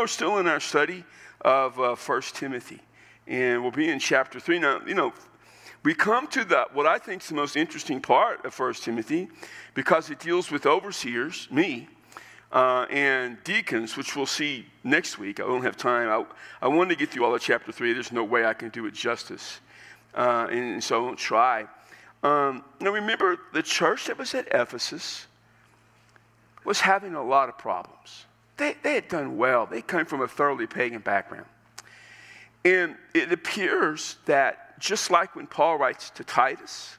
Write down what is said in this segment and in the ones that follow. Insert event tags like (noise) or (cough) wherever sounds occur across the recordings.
are still in our study of uh, 1 Timothy, and we'll be in chapter 3. Now, you know, we come to the, what I think is the most interesting part of 1 Timothy because it deals with overseers, me, uh, and deacons, which we'll see next week. I don't have time. I, I wanted to get through all of chapter 3. There's no way I can do it justice, uh, and so I won't try. Um, now, remember, the church that was at Ephesus was having a lot of problems. They, they had done well, they came from a thoroughly pagan background. And it appears that, just like when Paul writes to Titus,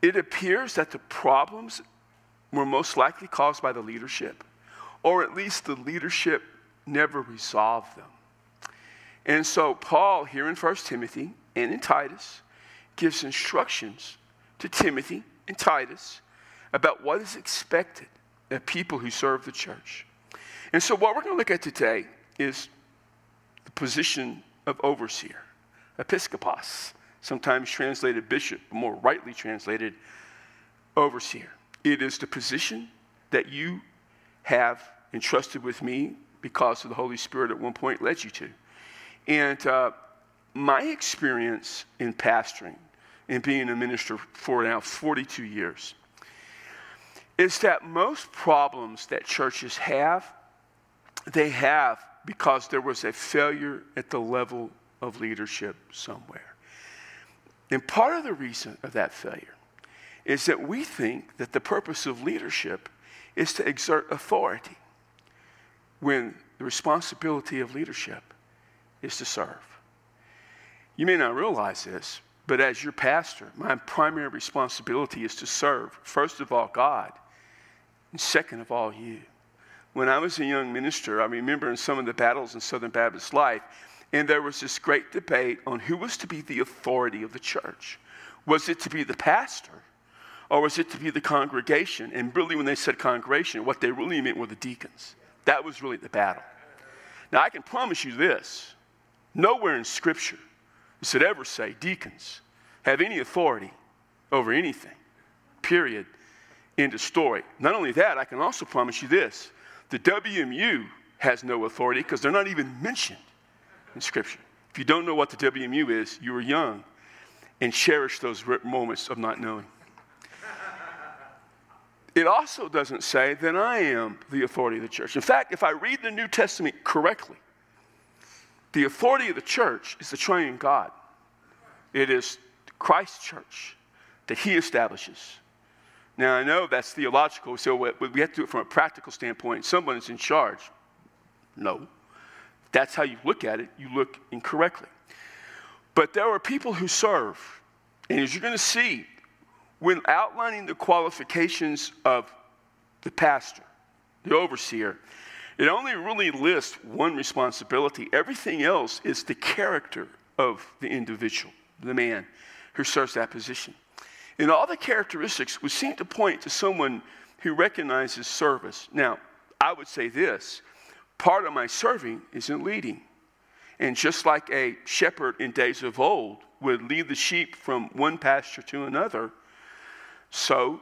it appears that the problems were most likely caused by the leadership, or at least the leadership never resolved them. And so, Paul, here in 1 Timothy and in Titus, gives instructions to Timothy and Titus about what is expected of people who serve the church. And so, what we're going to look at today is the position of overseer, episkopos, sometimes translated bishop, but more rightly translated overseer. It is the position that you have entrusted with me because of the Holy Spirit at one point led you to. And uh, my experience in pastoring and being a minister for now 42 years is that most problems that churches have, they have because there was a failure at the level of leadership somewhere. And part of the reason of that failure is that we think that the purpose of leadership is to exert authority when the responsibility of leadership is to serve. You may not realize this, but as your pastor, my primary responsibility is to serve, first of all, God, and second of all, you. When I was a young minister, I remember in some of the battles in Southern Baptist life, and there was this great debate on who was to be the authority of the church. Was it to be the pastor? Or was it to be the congregation? And really, when they said congregation, what they really meant were the deacons. That was really the battle. Now, I can promise you this nowhere in Scripture does it ever say deacons have any authority over anything, period. End of story. Not only that, I can also promise you this the WMU has no authority because they're not even mentioned in Scripture. If you don't know what the WMU is, you are young and cherish those moments of not knowing. It also doesn't say that I am the authority of the church. In fact, if I read the New Testament correctly, the authority of the church is the triune God. It is Christ's church that he establishes. Now, I know that's theological, so we have to do it from a practical standpoint. Someone is in charge. No. That's how you look at it. You look incorrectly. But there are people who serve. And as you're going to see, when outlining the qualifications of the pastor, the overseer, it only really lists one responsibility. Everything else is the character of the individual, the man who serves that position. And all the characteristics would seem to point to someone who recognizes service. Now, I would say this part of my serving is in leading. And just like a shepherd in days of old would lead the sheep from one pasture to another, so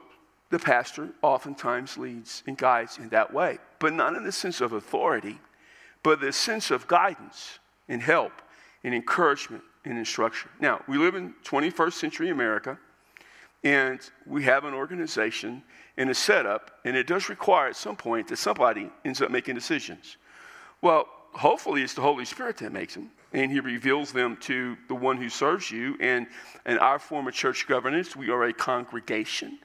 the pastor oftentimes leads and guides in that way, but not in the sense of authority, but the sense of guidance and help and encouragement and instruction. Now, we live in 21st century America, and we have an organization and a setup, and it does require at some point that somebody ends up making decisions. Well, hopefully it's the Holy Spirit that makes them, and He reveals them to the one who serves you. And in our form of church governance, we are a congregation.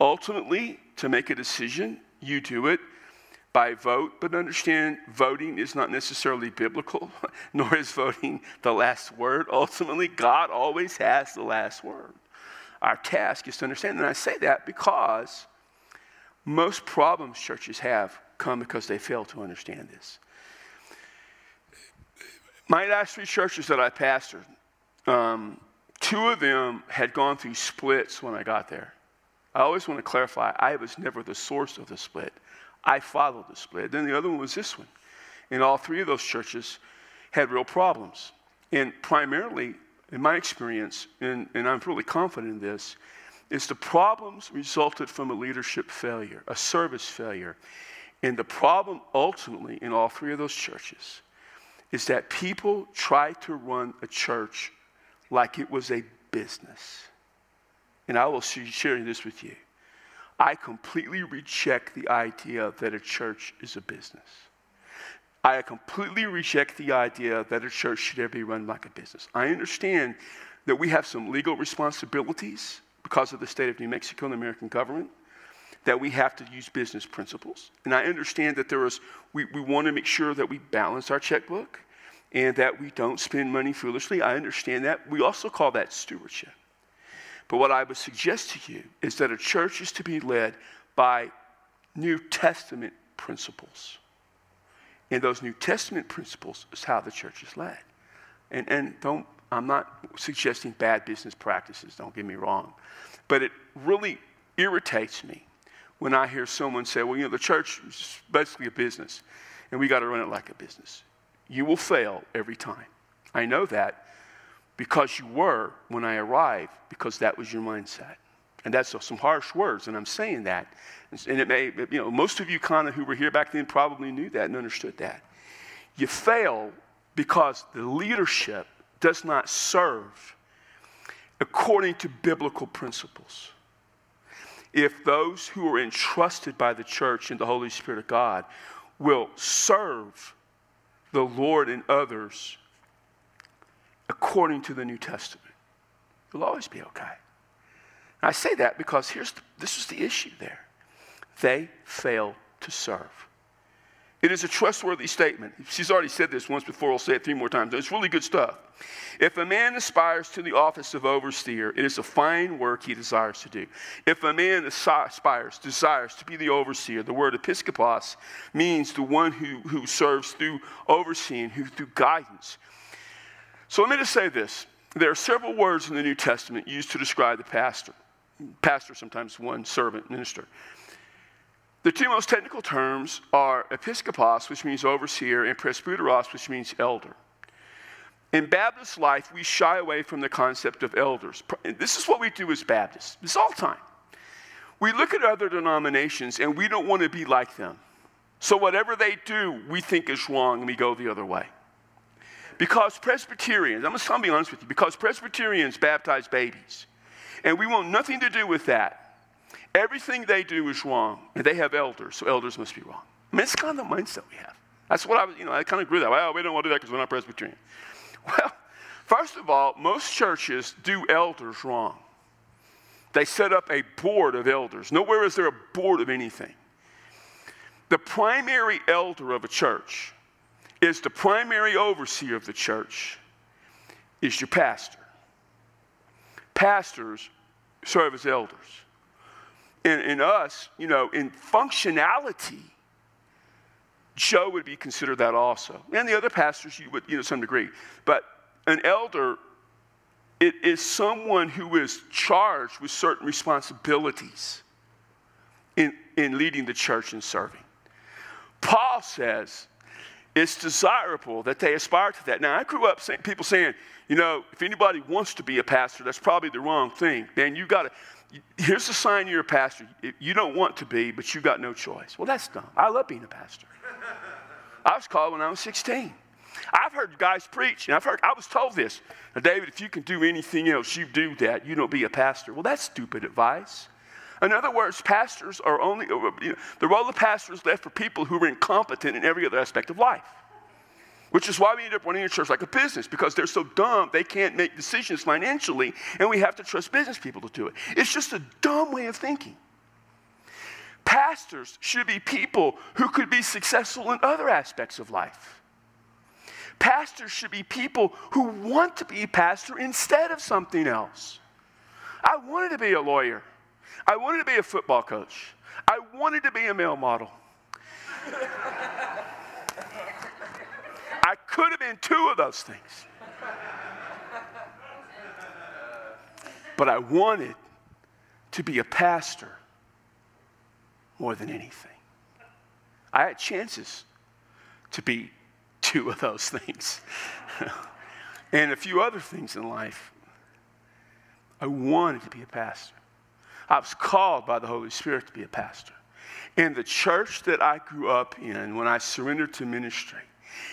Ultimately, to make a decision, you do it by vote, but understand voting is not necessarily biblical, (laughs) nor is voting the last word. Ultimately, God always has the last word. Our task is to understand, and I say that because most problems churches have come because they fail to understand this. My last three churches that I pastored, um, two of them had gone through splits when I got there. I always want to clarify I was never the source of the split. I followed the split. Then the other one was this one. And all three of those churches had real problems. And primarily, in my experience, and, and I'm really confident in this, is the problems resulted from a leadership failure, a service failure. And the problem ultimately in all three of those churches is that people try to run a church like it was a business. And I will share this with you. I completely reject the idea that a church is a business. I completely reject the idea that a church should ever be run like a business. I understand that we have some legal responsibilities because of the state of New Mexico and the American government, that we have to use business principles. And I understand that there is, we, we want to make sure that we balance our checkbook and that we don't spend money foolishly. I understand that. We also call that stewardship. But what I would suggest to you is that a church is to be led by New Testament principles. And those New Testament principles is how the church is led. And, and don't, I'm not suggesting bad business practices, don't get me wrong. But it really irritates me when I hear someone say, well, you know, the church is basically a business, and we got to run it like a business. You will fail every time. I know that because you were when I arrived, because that was your mindset. And that's some harsh words, and I'm saying that. And it may, you know, most of you kind of who were here back then probably knew that and understood that. You fail because the leadership does not serve according to biblical principles. If those who are entrusted by the church and the Holy Spirit of God will serve the Lord and others according to the New Testament, you'll always be okay. I say that because here's the, this is the issue there. They fail to serve. It is a trustworthy statement. She's already said this once before. I'll say it three more times. It's really good stuff. If a man aspires to the office of overseer, it is a fine work he desires to do. If a man aspires, desires to be the overseer, the word episkopos means the one who, who serves through overseeing, who through guidance. So let me just say this. There are several words in the New Testament used to describe the pastor pastor, sometimes one servant, minister. The two most technical terms are episkopos, which means overseer, and presbyteros, which means elder. In Baptist life, we shy away from the concept of elders. This is what we do as Baptists. This all time. We look at other denominations and we don't want to be like them. So whatever they do, we think is wrong and we go the other way. Because Presbyterians, I'm going to be honest with you, because Presbyterians baptize babies. And we want nothing to do with that. Everything they do is wrong. And they have elders, so elders must be wrong. I mean, it's kind of the mindset we have. That's what I was, you know, I kind of with that. Well, we don't want to do that because we're not Presbyterian. (laughs) Well, first of all, most churches do elders wrong. They set up a board of elders. Nowhere is there a board of anything. The primary elder of a church is the primary overseer of the church, is your pastor pastors serve as elders. And in us, you know, in functionality, Joe would be considered that also. And the other pastors, you would, you know, some degree. But an elder it is someone who is charged with certain responsibilities in, in leading the church and serving. Paul says it's desirable that they aspire to that. Now, I grew up saying, people saying, you know, if anybody wants to be a pastor, that's probably the wrong thing. Man, you got to, here's the sign you're a pastor. You don't want to be, but you got no choice. Well, that's dumb. I love being a pastor. (laughs) I was called when I was 16. I've heard guys preach, and I've heard, I was told this. Now, David, if you can do anything else, you do that. You don't be a pastor. Well, that's stupid advice. In other words, pastors are only, you know, the role of pastor is left for people who are incompetent in every other aspect of life. Which is why we end up running a church like a business because they're so dumb they can't make decisions financially, and we have to trust business people to do it. It's just a dumb way of thinking. Pastors should be people who could be successful in other aspects of life. Pastors should be people who want to be a pastor instead of something else. I wanted to be a lawyer. I wanted to be a football coach. I wanted to be a male model. I could have been two of those things. But I wanted to be a pastor more than anything. I had chances to be two of those things (laughs) and a few other things in life. I wanted to be a pastor. I was called by the Holy Spirit to be a pastor. in the church that I grew up in when I surrendered to ministry.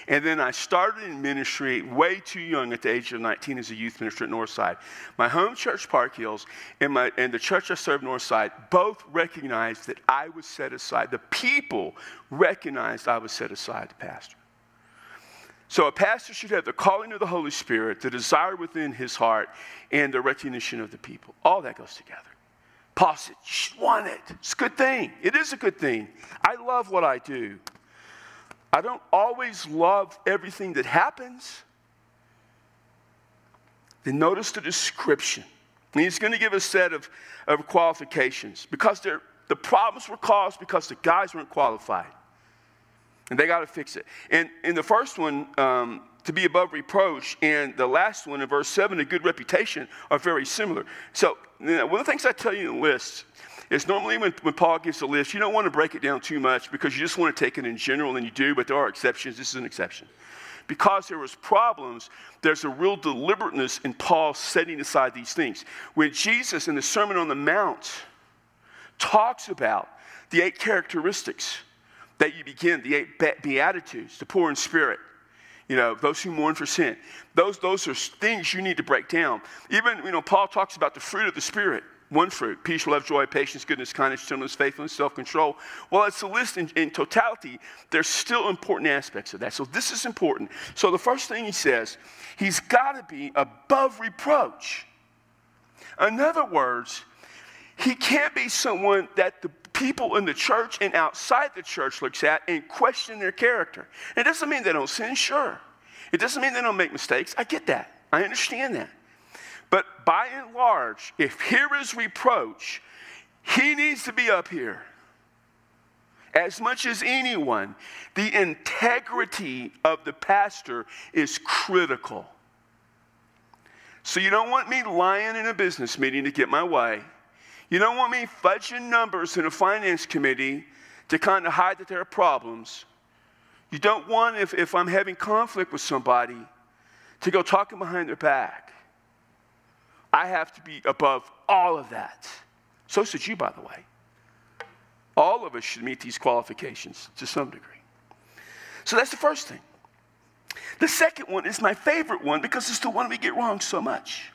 And then I started in ministry way too young at the age of 19 as a youth minister at Northside. My home church, Park Hills, and, my, and the church I served, Northside, both recognized that I was set aside. The people recognized I was set aside, the pastor. So a pastor should have the calling of the Holy Spirit, the desire within his heart, and the recognition of the people. All that goes together. Paul said, You want it. It's a good thing. It is a good thing. I love what I do. I don't always love everything that happens. Then notice the description. And he's going to give a set of, of qualifications because the problems were caused because the guys weren't qualified. And they got to fix it. And in the first one, um, to be above reproach, and the last one in verse 7, a good reputation, are very similar. So, you know, one of the things I tell you in lists is normally when, when Paul gives a list, you don't want to break it down too much because you just want to take it in general, and you do, but there are exceptions. This is an exception. Because there was problems, there's a real deliberateness in Paul setting aside these things. When Jesus in the Sermon on the Mount talks about the eight characteristics that you begin, the eight beatitudes, the poor in spirit, you know, those who mourn for sin. Those, those are things you need to break down. Even, you know, Paul talks about the fruit of the Spirit. One fruit peace, love, joy, patience, goodness, kindness, gentleness, faithfulness, self control. Well, it's a list in, in totality. There's still important aspects of that. So, this is important. So, the first thing he says, he's got to be above reproach. In other words, he can't be someone that the people in the church and outside the church looks at and question their character. It doesn't mean they don't sin, sure. It doesn't mean they don't make mistakes. I get that. I understand that. But by and large, if here is reproach, he needs to be up here. As much as anyone, the integrity of the pastor is critical. So you don't want me lying in a business meeting to get my way. You don't want me fudging numbers in a finance committee to kind of hide that there are problems. You don't want, if, if I'm having conflict with somebody, to go talking behind their back. I have to be above all of that. So should you, by the way. All of us should meet these qualifications to some degree. So that's the first thing. The second one is my favorite one because it's the one we get wrong so much.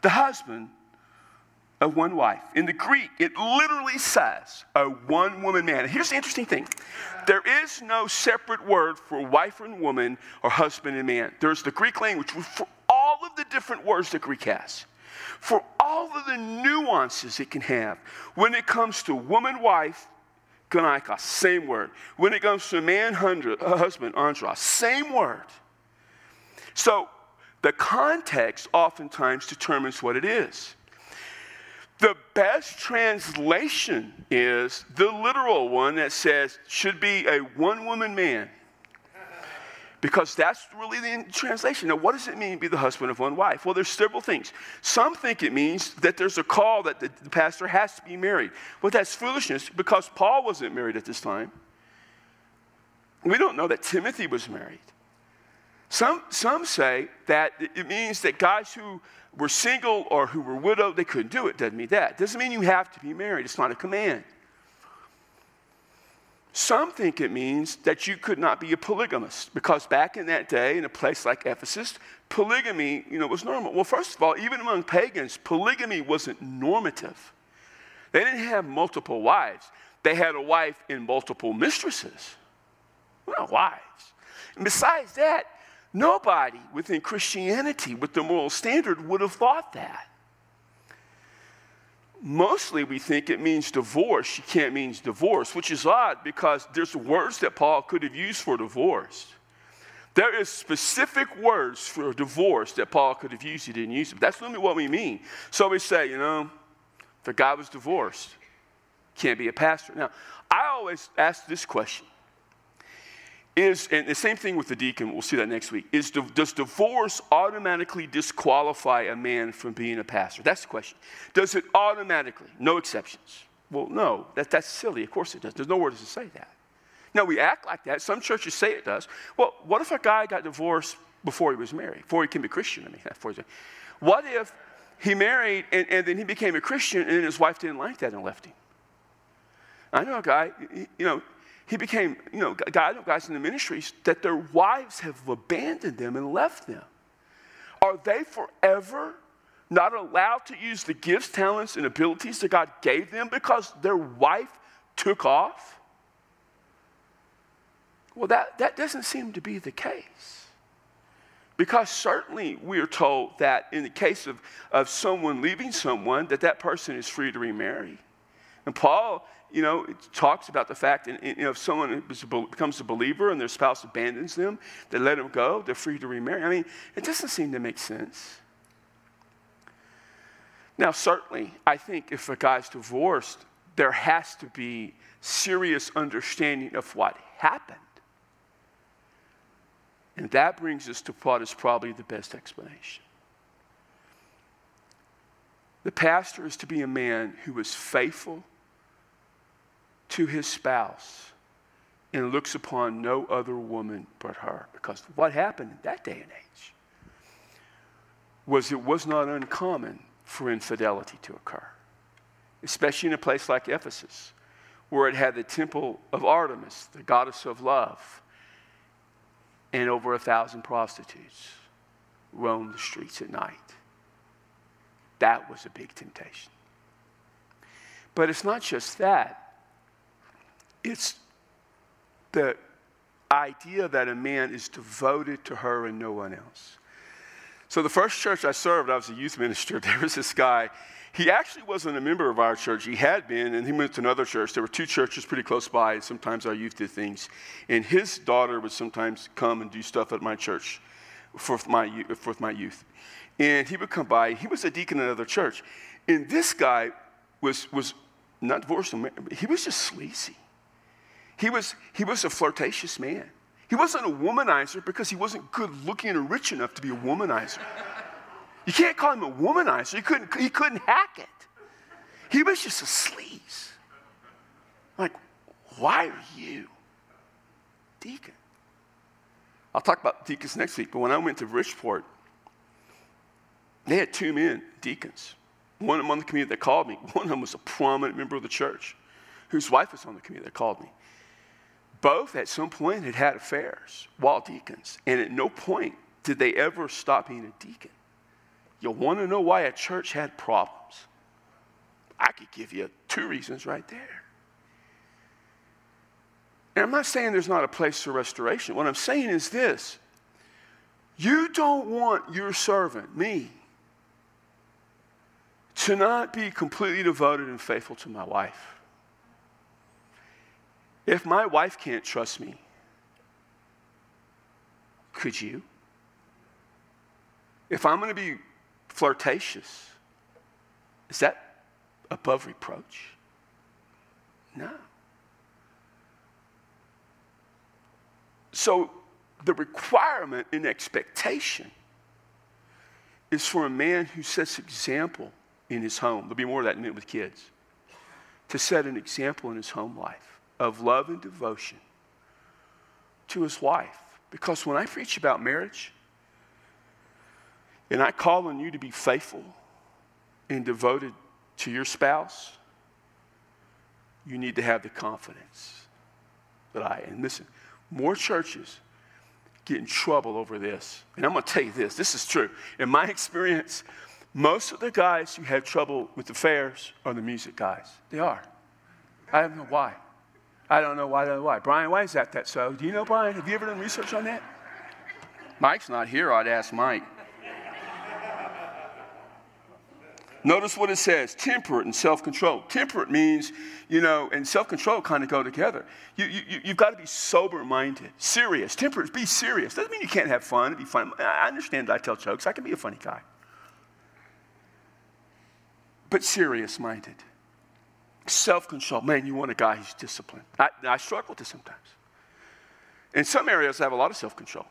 The husband of one wife. In the Greek, it literally says a one woman man. here's the interesting thing there is no separate word for wife and woman or husband and man. There's the Greek language for all of the different words that Greek has, for all of the nuances it can have. When it comes to woman, wife, gonaikos, same word. When it comes to man, uh, husband, andros, same word. So the context oftentimes determines what it is. The best translation is the literal one that says, should be a one woman man. Because that's really the translation. Now, what does it mean to be the husband of one wife? Well, there's several things. Some think it means that there's a call that the, pastor has to be married. Well, that's foolishness because Paul wasn't married at this time. We don't know that Timothy was married. Some, some say that it means that guys who were single or who were widowed, they couldn't do it. Doesn't mean that. Doesn't mean you have to be married. It's not a command. Some think it means that you could not be a polygamist because back in that day, in a place like Ephesus, polygamy, you know, was normal. Well, first of all, even among pagans, polygamy wasn't normative. They didn't have multiple wives. They had a wife and multiple mistresses. Well, wives. And besides that, Nobody within Christianity with the moral standard would have thought that. Mostly we think it means divorce. She can't mean divorce, which is odd because there's words that Paul could have used for divorce. There is specific words for divorce that Paul could have used. He didn't use them. That's really what we mean. So we say, you know, the guy was divorced, can't be a pastor. Now, I always ask this question is, and the same thing with the deacon, we'll see that next week, is does divorce automatically disqualify a man from being a pastor? That's the question. Does it automatically? No exceptions. Well, no, that, that's silly. Of course it does. There's nowhere to say that. Now, we act like that. Some churches say it does. Well, what if a guy got divorced before he was married, before he became a Christian? I mean, (laughs) before he, what if he married and, and then he became a Christian and then his wife didn't like that and left him? I know a guy, you know, he became, you know, guy, guys in the ministries that their wives have abandoned them and left them. Are they forever not allowed to use the gifts, talents, and abilities that God gave them because their wife took off? Well, that, that doesn't seem to be the case. Because certainly we are told that in the case of, of someone leaving someone, that that person is free to remarry. And Paul, you know, it talks about the fact that you know, if someone becomes a believer and their spouse abandons them, they let them go, they're free to remarry. I mean, it doesn't seem to make sense. Now, certainly, I think if a guy's divorced, there has to be serious understanding of what happened. And that brings us to what is probably the best explanation. The pastor is to be a man who is faithful to his spouse and looks upon no other woman but her. Because what happened in that day and age was it was not uncommon for infidelity to occur, especially in a place like Ephesus, where it had the temple of Artemis, the goddess of love, and over a thousand prostitutes roamed the streets at night. That was a big temptation. But it's not just that, it's the idea that a man is devoted to her and no one else. So, the first church I served, I was a youth minister. (laughs) There was this guy. He actually wasn't a member of our church. He had been, and he went to another church. There were two churches pretty close by. and Sometimes our youth did things. And his daughter would sometimes come and do stuff at my church for my, for my youth. And he would come by. He was a deacon in another church. And this guy was, was not divorced, he was just sleazy. He was, he was a flirtatious man. He wasn't a womanizer because he wasn't good looking or rich enough to be a womanizer. You can't call him a womanizer. He couldn't, he couldn't hack it. He was just a sleaze. Like, why are you deacon? I'll talk about deacons next week, but when I went to Richport, they had two men, deacons. One of them on the committee that called me. (laughs) One of them was a prominent member of the church whose wife was on the committee that called me both at some point had had affairs while deacons, and at no point did they ever stop being a deacon. You'll want to know why a church had problems? I could give you two reasons right there. And I'm not saying there's not a place for restoration. What I'm saying is this you don't want your servant, me, to not be completely devoted and faithful to my wife. If my wife can't trust me, could you? If I'm going to be flirtatious, is that above reproach? No. So the requirement and expectation is for a man who sets example in his home. There'll be more of that in a minute with kids. To set an example in his home life of love and devotion to his wife. Because when I preach about marriage, and I call on you to be faithful and devoted to your spouse, you need to have the confidence that I. And listen, more churches get in trouble over this. And I'm going to tell you this this is true. In my experience, most of the guys who have trouble with affairs are the music guys. They are. I don't know why. I don't know why. Don't know Why? Brian, why is that that so? Do you know, Brian? Have you ever done research on that? Mike's not here. I'd ask Mike. Notice what it says temperate and self control. Temperate means, you know, and self control kind of go together. You, you, you've got to be sober minded, serious. Temperate, be serious. Doesn't mean you can't have fun, be fun. I understand that I tell jokes, I can be a funny guy. But serious minded. Self control. Man, you want a guy who's disciplined. I, I struggle with this sometimes. In some areas, I have a lot of self control.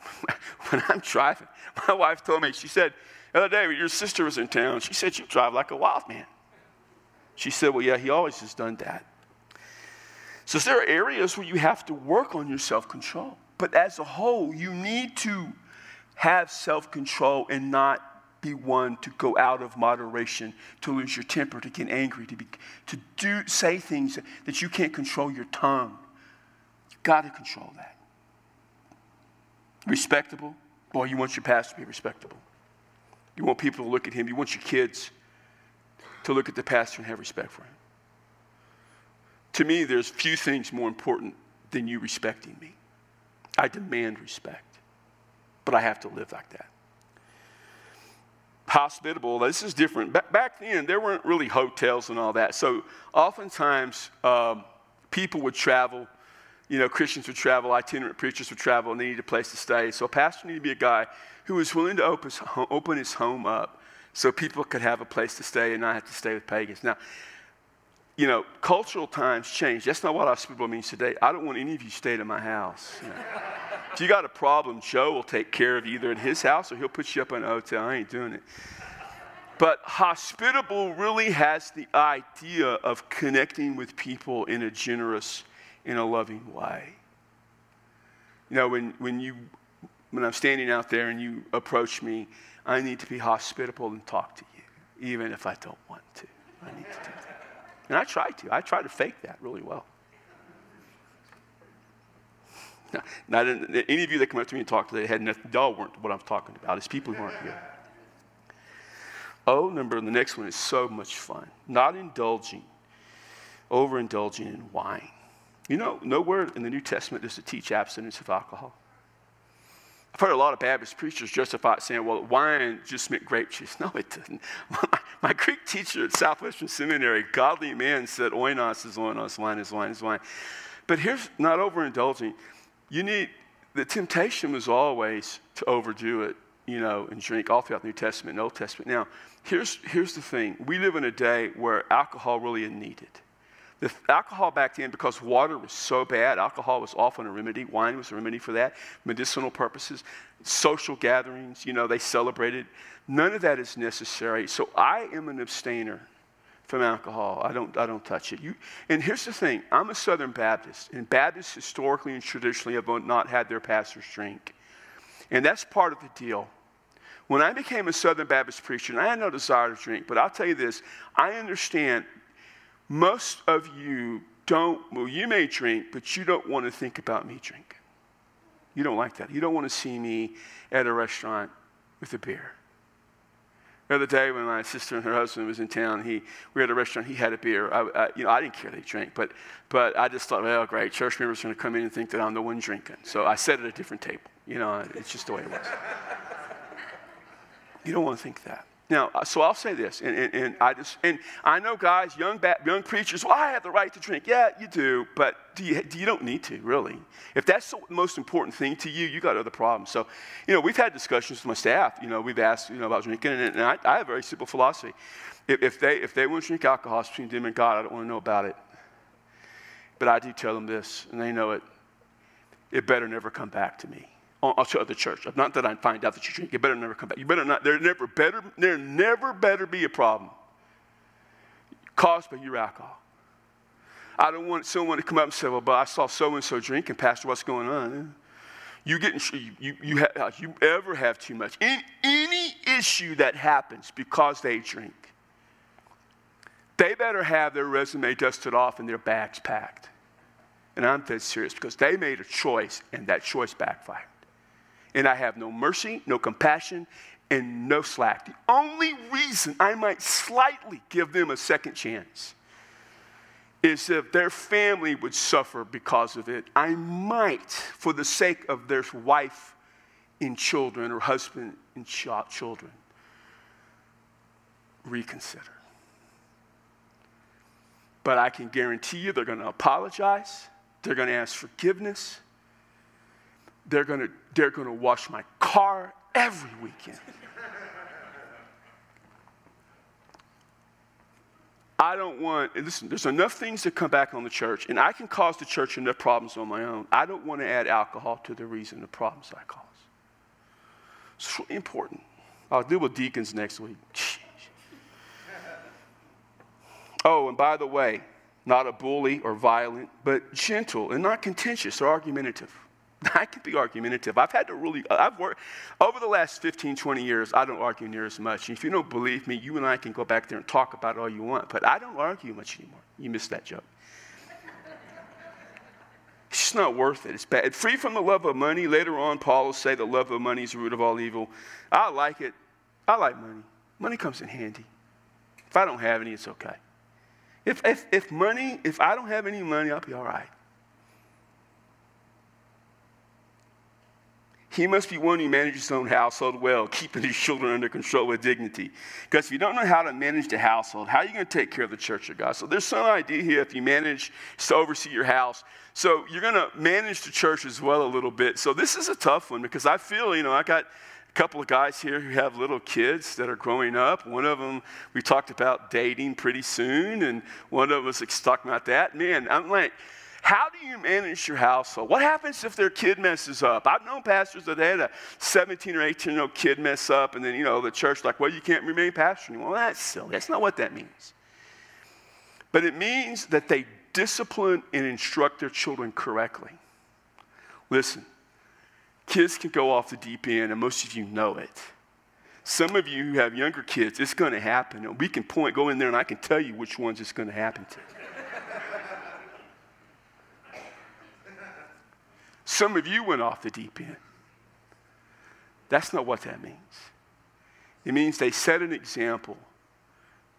(laughs) when I'm driving, my wife told me, she said, the other day, your sister was in town. She said, You drive like a wild man. She said, Well, yeah, he always has done that. So there are areas where you have to work on your self control. But as a whole, you need to have self control and not be one to go out of moderation, to lose your temper, to get angry, to, be, to do, say things that you can't control your tongue. You've got to control that. Respectable. Boy, you want your pastor to be respectable. You want people to look at him. You want your kids to look at the pastor and have respect for him. To me, there's few things more important than you respecting me. I demand respect, but I have to live like that. Hospitable, this is different. Back then, there weren't really hotels and all that. So, oftentimes, um, people would travel. You know, Christians would travel, itinerant preachers would travel, and they needed a place to stay. So, a pastor needed to be a guy who was willing to open his home up so people could have a place to stay and not have to stay with pagans. Now, you know, cultural times change. That's not what hospitable means today. I don't want any of you staying at my house. You know. If you got a problem, Joe will take care of you either at his house or he'll put you up in a hotel. I ain't doing it. But hospitable really has the idea of connecting with people in a generous, in a loving way. You know, when, when, you, when I'm standing out there and you approach me, I need to be hospitable and talk to you, even if I don't want to. I need to do that. And I try to. I try to fake that really well. Now, not any of you that come up to me and talk today had nothing, y'all weren't what I'm talking about. It's people who aren't here. Oh, number, the next one is so much fun. Not indulging, overindulging in wine. You know, nowhere in the New Testament does it teach abstinence of alcohol. I've heard a lot of Baptist preachers justify it saying, well, wine just meant grape juice. (laughs) No, it didn't. (laughs) My Greek teacher at Southwestern Seminary, godly man, said oinos is oinos, wine is wine is wine. But here's not overindulging. You need, the temptation was always to overdo it, you know, and drink all throughout the New Testament and Old Testament. Now, here's, here's the thing we live in a day where alcohol really is needed. The alcohol back then, because water was so bad, alcohol was often a remedy. Wine was a remedy for that, medicinal purposes, social gatherings, you know, they celebrated. None of that is necessary. So I am an abstainer from alcohol. I don't, I don't touch it. You, and here's the thing I'm a Southern Baptist, and Baptists historically and traditionally have not had their pastors drink. And that's part of the deal. When I became a Southern Baptist preacher, and I had no desire to drink, but I'll tell you this I understand most of you don't, well, you may drink, but you don't want to think about me drinking. You don't like that. You don't want to see me at a restaurant with a beer. The other day, when my sister and her husband was in town, he, we were at a restaurant. He had a beer. I, I, you know, I didn't care they drank, but, but I just thought, well, great, church members are going to come in and think that I'm the one drinking. So I sat at a different table. You know, it's just the way it was. you don't want to think that. Now, uh, so I'll say this, and, and, and, I just, and I know guys, young, young preachers, well, I have the right to drink. Yeah, you do, but do you, do you don't need to, really. If that's the most important thing to you, you got other problems. So, you know, we've had discussions with my staff. You know, we've asked, you know, about drinking, and, and I, I, have a very simple philosophy. If, if, they, if they want to drink alcohol, it's between them and God. I don't want to know about it. But I do tell them this, and they know it. It better never come back to me Uh, to the church. Not that I find out that you drink. You better never come back. You better not. There never better. There never better be a problem caused by your alcohol. I don't want someone to come up and say, "Well, but I saw so and so drinking, Pastor. What's going on?" You getting you you have, uh, you ever have too much? In any issue that happens because they drink, they better have their resume dusted off and their bags packed. And I'm dead serious because they made a choice and that choice backfired and I have no mercy, no compassion, and no slack. The only reason I might slightly give them a second chance is if their family would suffer because of it. I might, for the sake of their wife and children or husband and children, reconsider. But I can guarantee you they're going to apologize, they're going to ask forgiveness they're going to they're going to wash my car every weekend. I don't want, listen, there's enough things that come back on the church, and I can cause the church enough problems on my own. I don't want to add alcohol to the reason the problems I cause. It's really important. I'll deal with deacons next week. oh, and by the way, not a bully or violent, but gentle and not contentious or argumentative. (laughs) I can be argumentative. I've had to really, uh, I've worked, over the last 15, 20 years, I don't argue near as much. If you don't believe me, you and I can go back there and talk about all you want, but I don't argue much anymore. You missed that joke. It's just not worth it. It's bad. Free from the love of money. Later on, Paul will say the love of money is the root of all evil. I like it. I like money. Money comes in handy. If I don't have any, it's okay. If, if, if money, if I don't have any money, I'll be all right. He must be one who manages his own household well, keeping his children under control with dignity. Because if you don't know how to manage the household, how are you going to take care of the church of God? So there's some idea here if you manage to oversee your house. So you're going to manage the church as well a little bit. So this is a tough one because I feel, you know, I got a couple of guys here who have little kids that are growing up. One of them, we talked about dating pretty soon, and one of us is talking about that. Man, I'm like, how do you manage your household? What happens if their kid messes up? I've known pastors that had a 17 or 18 year old kid mess up, and then, you know, the church, like, well, you can't remain pastor anymore. Well, that's silly. That's not what that means. But it means that they discipline and instruct their children correctly. Listen, kids can go off the deep end, and most of you know it. Some of you who have younger kids, it's going to happen. And we can point, go in there, and I can tell you which ones it's going to happen to. Some of you went off the deep end. That's not what that means. It means they set an example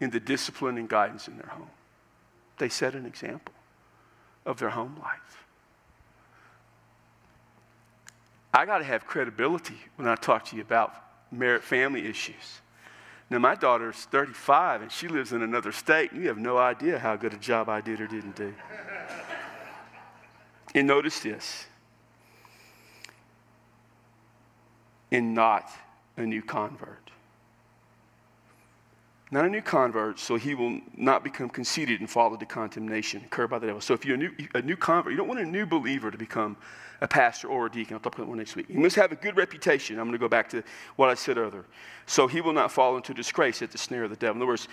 in the discipline and guidance in their home. They set an example of their home life. I got to have credibility when I talk to you about merit family issues. Now, my daughter's 35 and she lives in another state, and you have no idea how good a job I did or didn't do. and notice this and not a new convert. Not a new convert, so he will not become conceited and fall into condemnation incurred by the devil. So if you're a new, a new convert, you don't want a new believer to become a pastor or a deacon. I'll talk about one next week. He must have a good reputation. I'm going to go back to what I said earlier. So he will not fall into disgrace at the snare of the devil. In other words,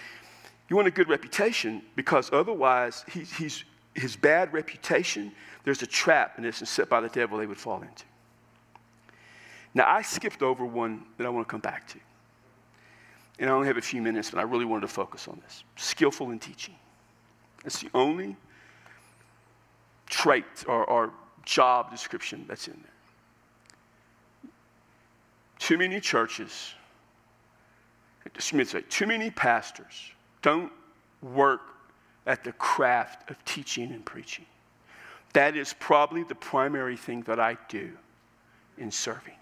you want a good reputation because otherwise he, he's, his bad reputation, there's a trap in this and set by the devil they would fall into. Now, I skipped over one that I want to come back to. And I only have a few minutes, but I really wanted to focus on this skillful in teaching. It's the only trait or, or job description that's in there. Too many churches, excuse me, say, too many pastors don't work at the craft of teaching and preaching. That is probably the primary thing that I do in serving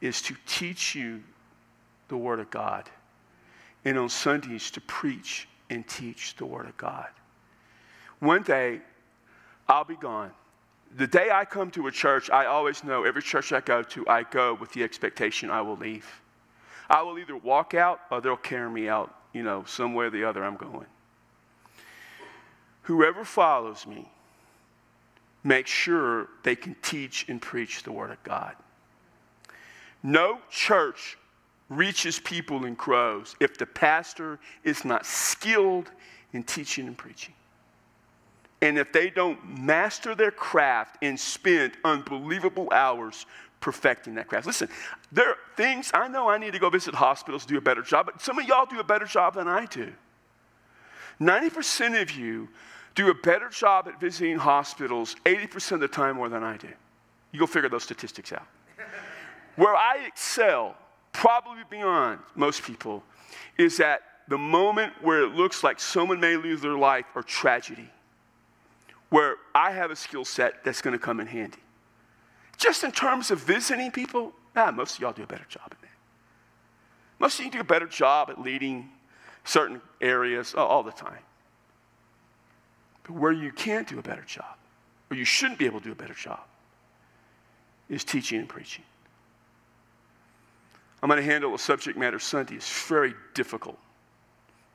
is to teach you the Word of God, and on Sundays to preach and teach the Word of God. One day, I'll be gone. The day I come to a church, I always know every church I go to, I go with the expectation I will leave. I will either walk out or they'll carry me out, you know, somewhere or the other I'm going. Whoever follows me, make sure they can teach and preach the Word of God. No church reaches people and grows if the pastor is not skilled in teaching and preaching. And if they don't master their craft and spend unbelievable hours perfecting that craft. Listen, there are things I know I need to go visit hospitals, do a better job, but some of y'all do a better job than I do. 90% of you do a better job at visiting hospitals 80% of the time more than I do. You go figure those statistics out. Where I excel, probably beyond most people, is at the moment where it looks like someone may lose their life or tragedy, where I have a skill set that's going to come in handy. Just in terms of visiting people, ah, most of y'all do a better job at that. Most of you do a better job at leading certain areas all the time. But where you can't do a better job, or you shouldn't be able to do a better job, is teaching and preaching. I'm going to handle a subject matter Sunday. It's very difficult.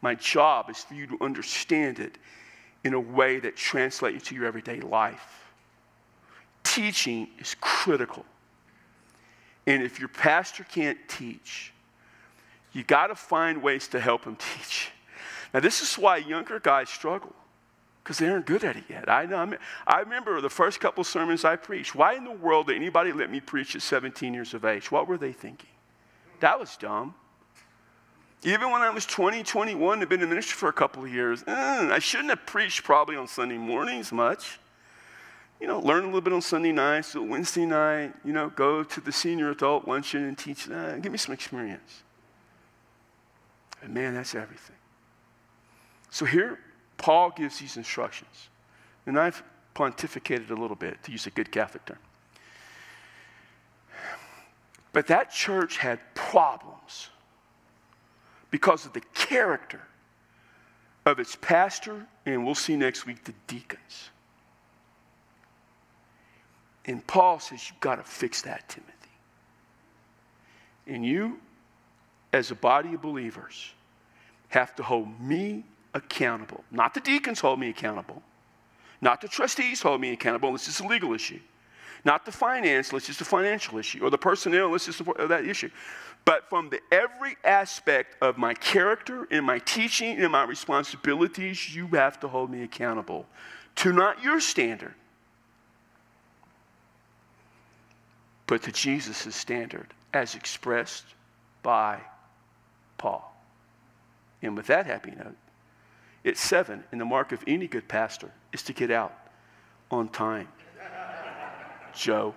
My job is for you to understand it in a way that translates into your everyday life. Teaching is critical. And if your pastor can't teach, you got to find ways to help him (laughs) teach. Now, this is why younger guys struggle. because they aren't good at it yet. I, know, I remember the first couple sermons I preached. Why in the world did anybody let me preach at 17 years of age? What were they thinking? That was dumb. Even when I was 20, 21, I've been in ministry for a couple of years. Eh, I shouldn't have preached probably on Sunday mornings much. You know, learn a little bit on Sunday nights, so Wednesday night, you know, go to the senior adult luncheon and teach. Eh, give me some experience. And man, that's everything. So here, Paul gives these instructions. And I've pontificated a little bit, to use a good Catholic term. But that church had problems because of the character of its pastor, and we'll see next week the deacons. And Paul says, You've got to fix that, Timothy. And you, as a body of believers, have to hold me accountable. Not the deacons hold me accountable. Not the trustees hold me accountable unless it's a legal issue. Not the finance unless just a financial issue. Or the personnel unless it's that issue. But from the every aspect of my character and my teaching and my responsibilities, you have to hold me accountable to not your standard, but to Jesus' standard as expressed by Paul. And with that happy note, it's seven, and the mark of any good pastor is to get out on time. Joe.